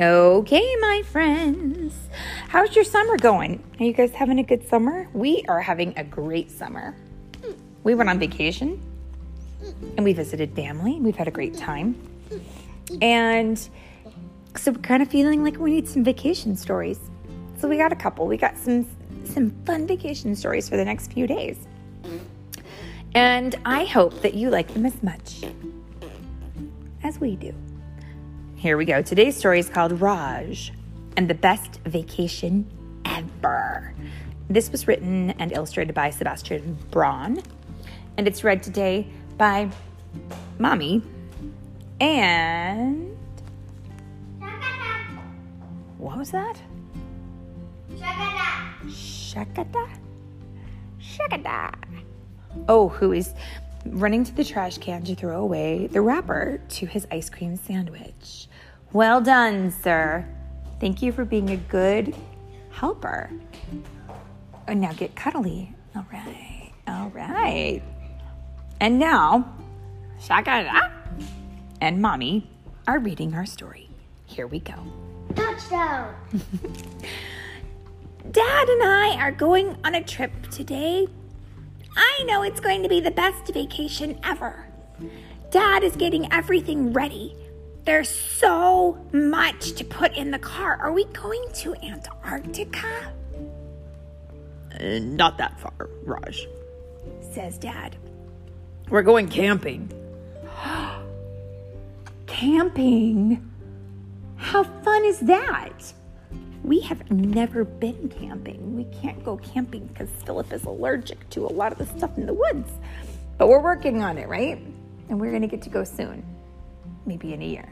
Okay, my friends. How's your summer going? Are you guys having a good summer? We are having a great summer. We went on vacation and we visited family. We've had a great time. And so we're kind of feeling like we need some vacation stories. So we got a couple. We got some some fun vacation stories for the next few days. And I hope that you like them as much as we do. Here we go. Today's story is called Raj and the Best Vacation Ever. This was written and illustrated by Sebastien Braun, and it's read today by Mommy and. What was that? Shakada. Shakada. Oh, who is running to the trash can to throw away the wrapper to his ice cream sandwich. Well done, sir. Thank you for being a good helper. And now get cuddly. All right. All right. And now, Shakada and Mommy are reading our story. Here we go. Touchdown! Dad and I are going on a trip today. I know it's going to be the best vacation ever. Dad is getting everything ready. There's so much to put in the car. Are we going to Antarctica? Uh, not that far, Raj. Says Dad. We're going camping. Camping? How fun is that? We have never been camping. We can't go camping because Philip is allergic to a lot of the stuff in the woods. But we're working on it, right? And we're going to get to go soon. Maybe in a year.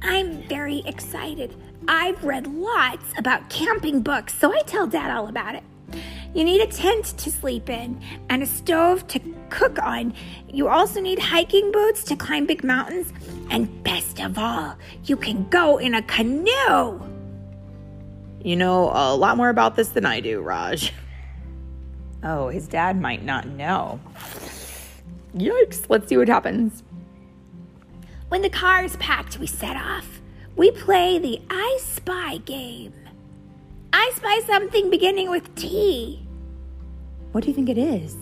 I'm very excited. I've read lots about camping books, so I tell Dad all about it. You need a tent to sleep in and a stove to cook on. You also need hiking boots to climb big mountains. And best of all, you can go in a canoe. You know a lot more about this than I do, Raj. Oh, his dad might not know. Yikes, let's see what happens. When the car is packed, we set off. We play the I Spy game. I spy something beginning with T. What do you think it is?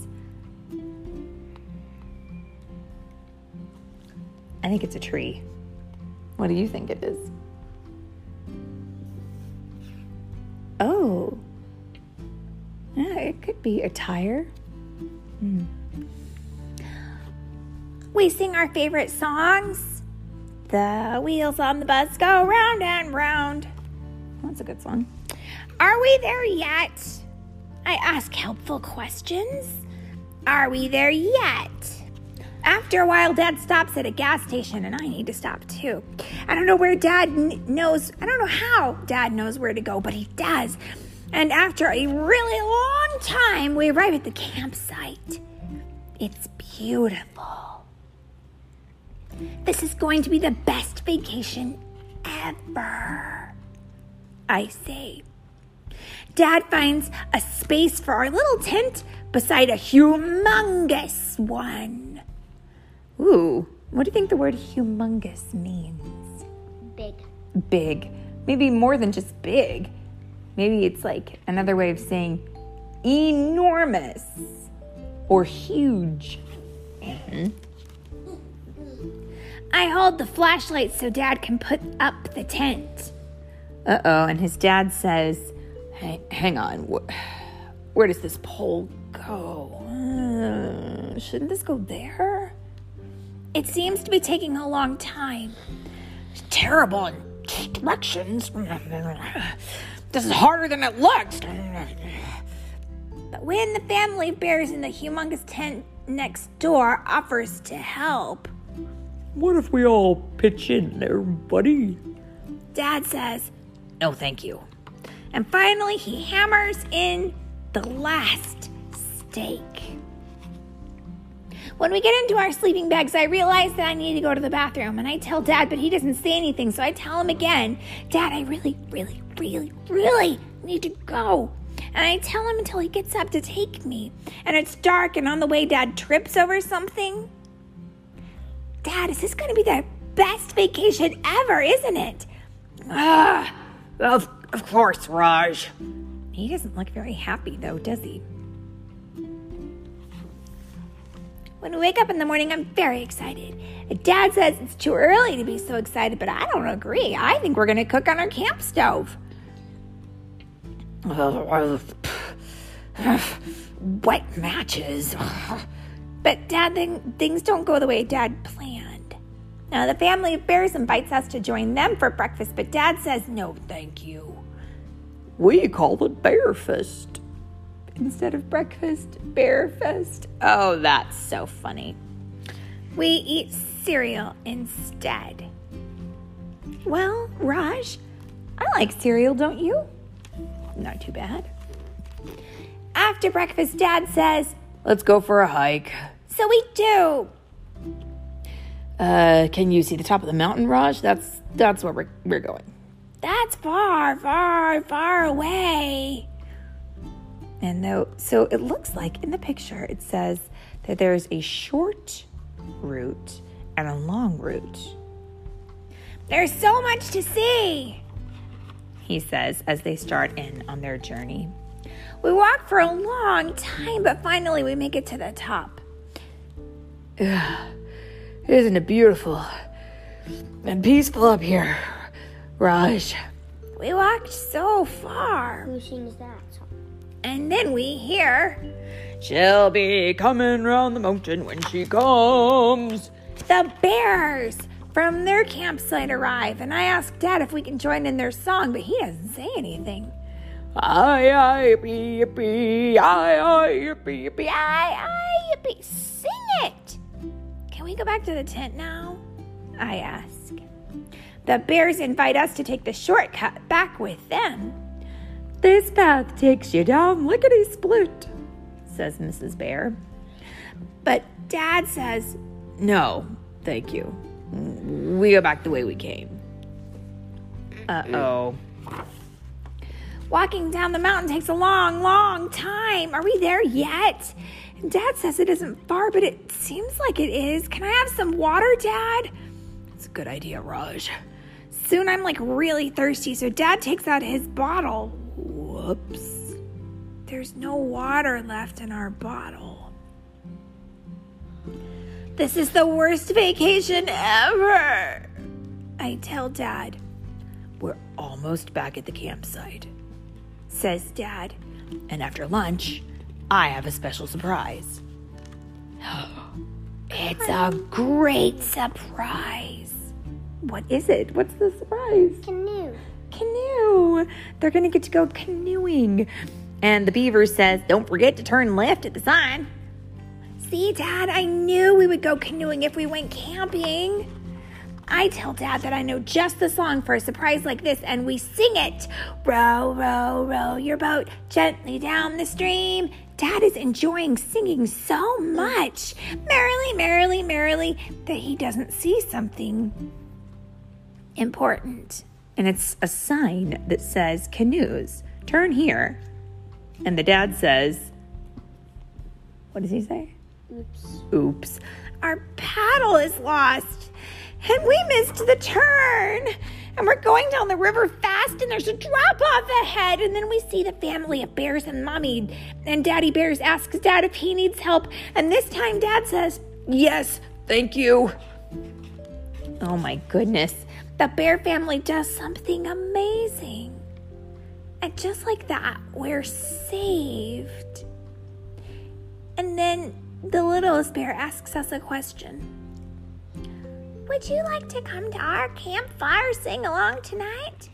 I think it's a tree. What do you think it is? Oh. Yeah, it could be a tire. Hmm. We sing our favorite songs. The wheels on the bus go round and round. That's a good song. Are we there yet? I ask helpful questions. Are we there yet? After a while, Dad stops at a gas station, and I need to stop too. I don't know where Dad n- knows, I don't know how Dad knows where to go, but he does. And after a really long time, we arrive at the campsite. It's beautiful. This is going to be the best vacation ever. I say. Dad finds a space for our little tent beside a humongous one. Ooh, what do you think the word humongous means? Big. Big. Maybe more than just big. Maybe it's like another way of saying enormous or huge. Mm-hmm. I hold the flashlight so Dad can put up the tent. Uh oh, and his dad says, hey, Hang on, where does this pole go? Uh, shouldn't this go there? It seems to be taking a long time. It's Terrible instructions. This is harder than it looks. But when the family of bears in the humongous tent next door offers to help, What if we all pitch in there, buddy? Dad says, No, thank you. And finally, he hammers in the last stake. When we get into our sleeping bags, I realize that I need to go to the bathroom. And I tell Dad, but he doesn't say anything. So I tell him again, Dad, I really, really, really, really need to go. And I tell him until he gets up to take me. And it's dark, and on the way, Dad trips over something. Dad, is this going to be the best vacation ever, isn't it? Ah, of, of course, Raj. He doesn't look very happy, though, does he? When we wake up in the morning, I'm very excited. Dad says it's too early to be so excited, but I don't agree. I think we're going to cook on our camp stove. Wet matches. But Dad, things don't go the way Dad planned. Now, the family of bears invites us to join them for breakfast, but Dad says no, thank you. We call it Bearfest. Instead of breakfast, Bearfest. Oh, that's so funny. We eat cereal instead. Well, Raj, I like cereal, don't you? Not too bad. After breakfast, Dad says, Let's go for a hike. So we do. Uh, can you see the top of the mountain, Raj? That's that's where we're, we're going. That's far, far, far away. And though, so it looks like in the picture it says that there's a short route and a long route. There's so much to see, he says as they start in on their journey. We walk for a long time, but finally we make it to the top. Isn't it beautiful and peaceful up here, Raj? We walked so far. Who sings that song? And then we hear She'll be coming round the mountain when she comes. the bears from their campsite arrive. And I ask Dad if we can join in their song, but he doesn't say anything. Aye, aye, yippee, yippee, aye, aye, yippee, yippee. Aye, aye, yippee. Sing it. Can we go back to the tent now? I ask. The bears invite us to take the shortcut back with them. This path takes you down lickety split, says Mrs. Bear. But Dad says, No, thank you. We go back the way we came. Uh oh. walking down the mountain takes a long, long time. Are we there yet? Dad says it isn't far, but it seems like it is. Can I have some water, Dad? It's a good idea, Raj. Soon I'm like really thirsty, so Dad takes out his bottle. Whoops. There's no water left in our bottle. This is the worst vacation ever. I tell Dad, We're almost back at the campsite. says Dad. And after lunch, I have a special surprise. It's a great surprise. What is it? What's the surprise? Canoe. Canoe. They're going to get to go canoeing. And the beaver says, Don't forget to turn left at the sign. See, Dad, I knew we would go canoeing if we went camping. I tell Dad that I know just the song for a surprise like this, and we sing it. Row, row, row your boat gently down the stream. Dad is enjoying singing so much, merrily, merrily, merrily, that he doesn't see something important. And it's a sign that says canoes. Turn here. And the dad says, What does he say? Oops. Oops. Our paddle is lost, and we missed the turn. And we're going down the river fast, and there's a drop off ahead. And then we see the family of bears and mommy. And Daddy Bears asks Dad if he needs help. And this time, Dad says, Yes, thank you. Oh my goodness. The bear family does something amazing. And just like that, we're saved. And then the littlest bear asks us a question Would you like to come to our campfire sing along tonight?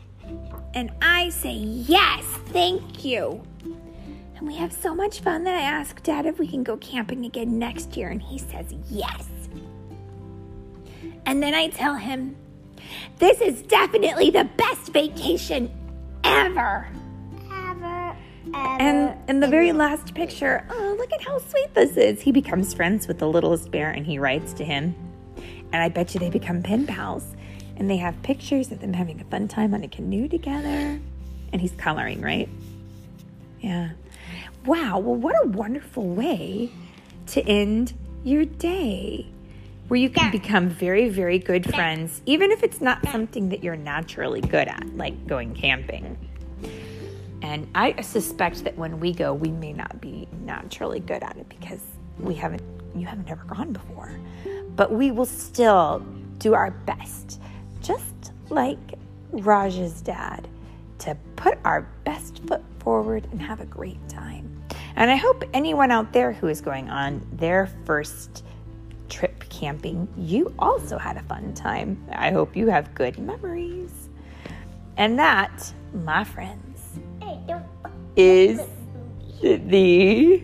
And I say, Yes, thank you. And we have so much fun that I ask Dad if we can go camping again next year, and he says, Yes. And then I tell him, This is definitely the best vacation ever. Ever, ever. And in the very last picture, oh, look at how sweet this is. He becomes friends with the littlest bear and he writes to him. And I bet you they become pen pals. And they have pictures of them having a fun time on a canoe together. And he's coloring, right? Yeah. Wow. Well, what a wonderful way to end your day. Where you can become very, very good friends, even if it's not something that you're naturally good at, like going camping. And I suspect that when we go, we may not be naturally good at it because we haven't, you haven't never gone before. But we will still do our best, just like Raj's dad, to put our best foot forward and have a great time. And I hope anyone out there who is going on their first trip camping, you also had a fun time. I hope you have good memories. And that, my friends, is the.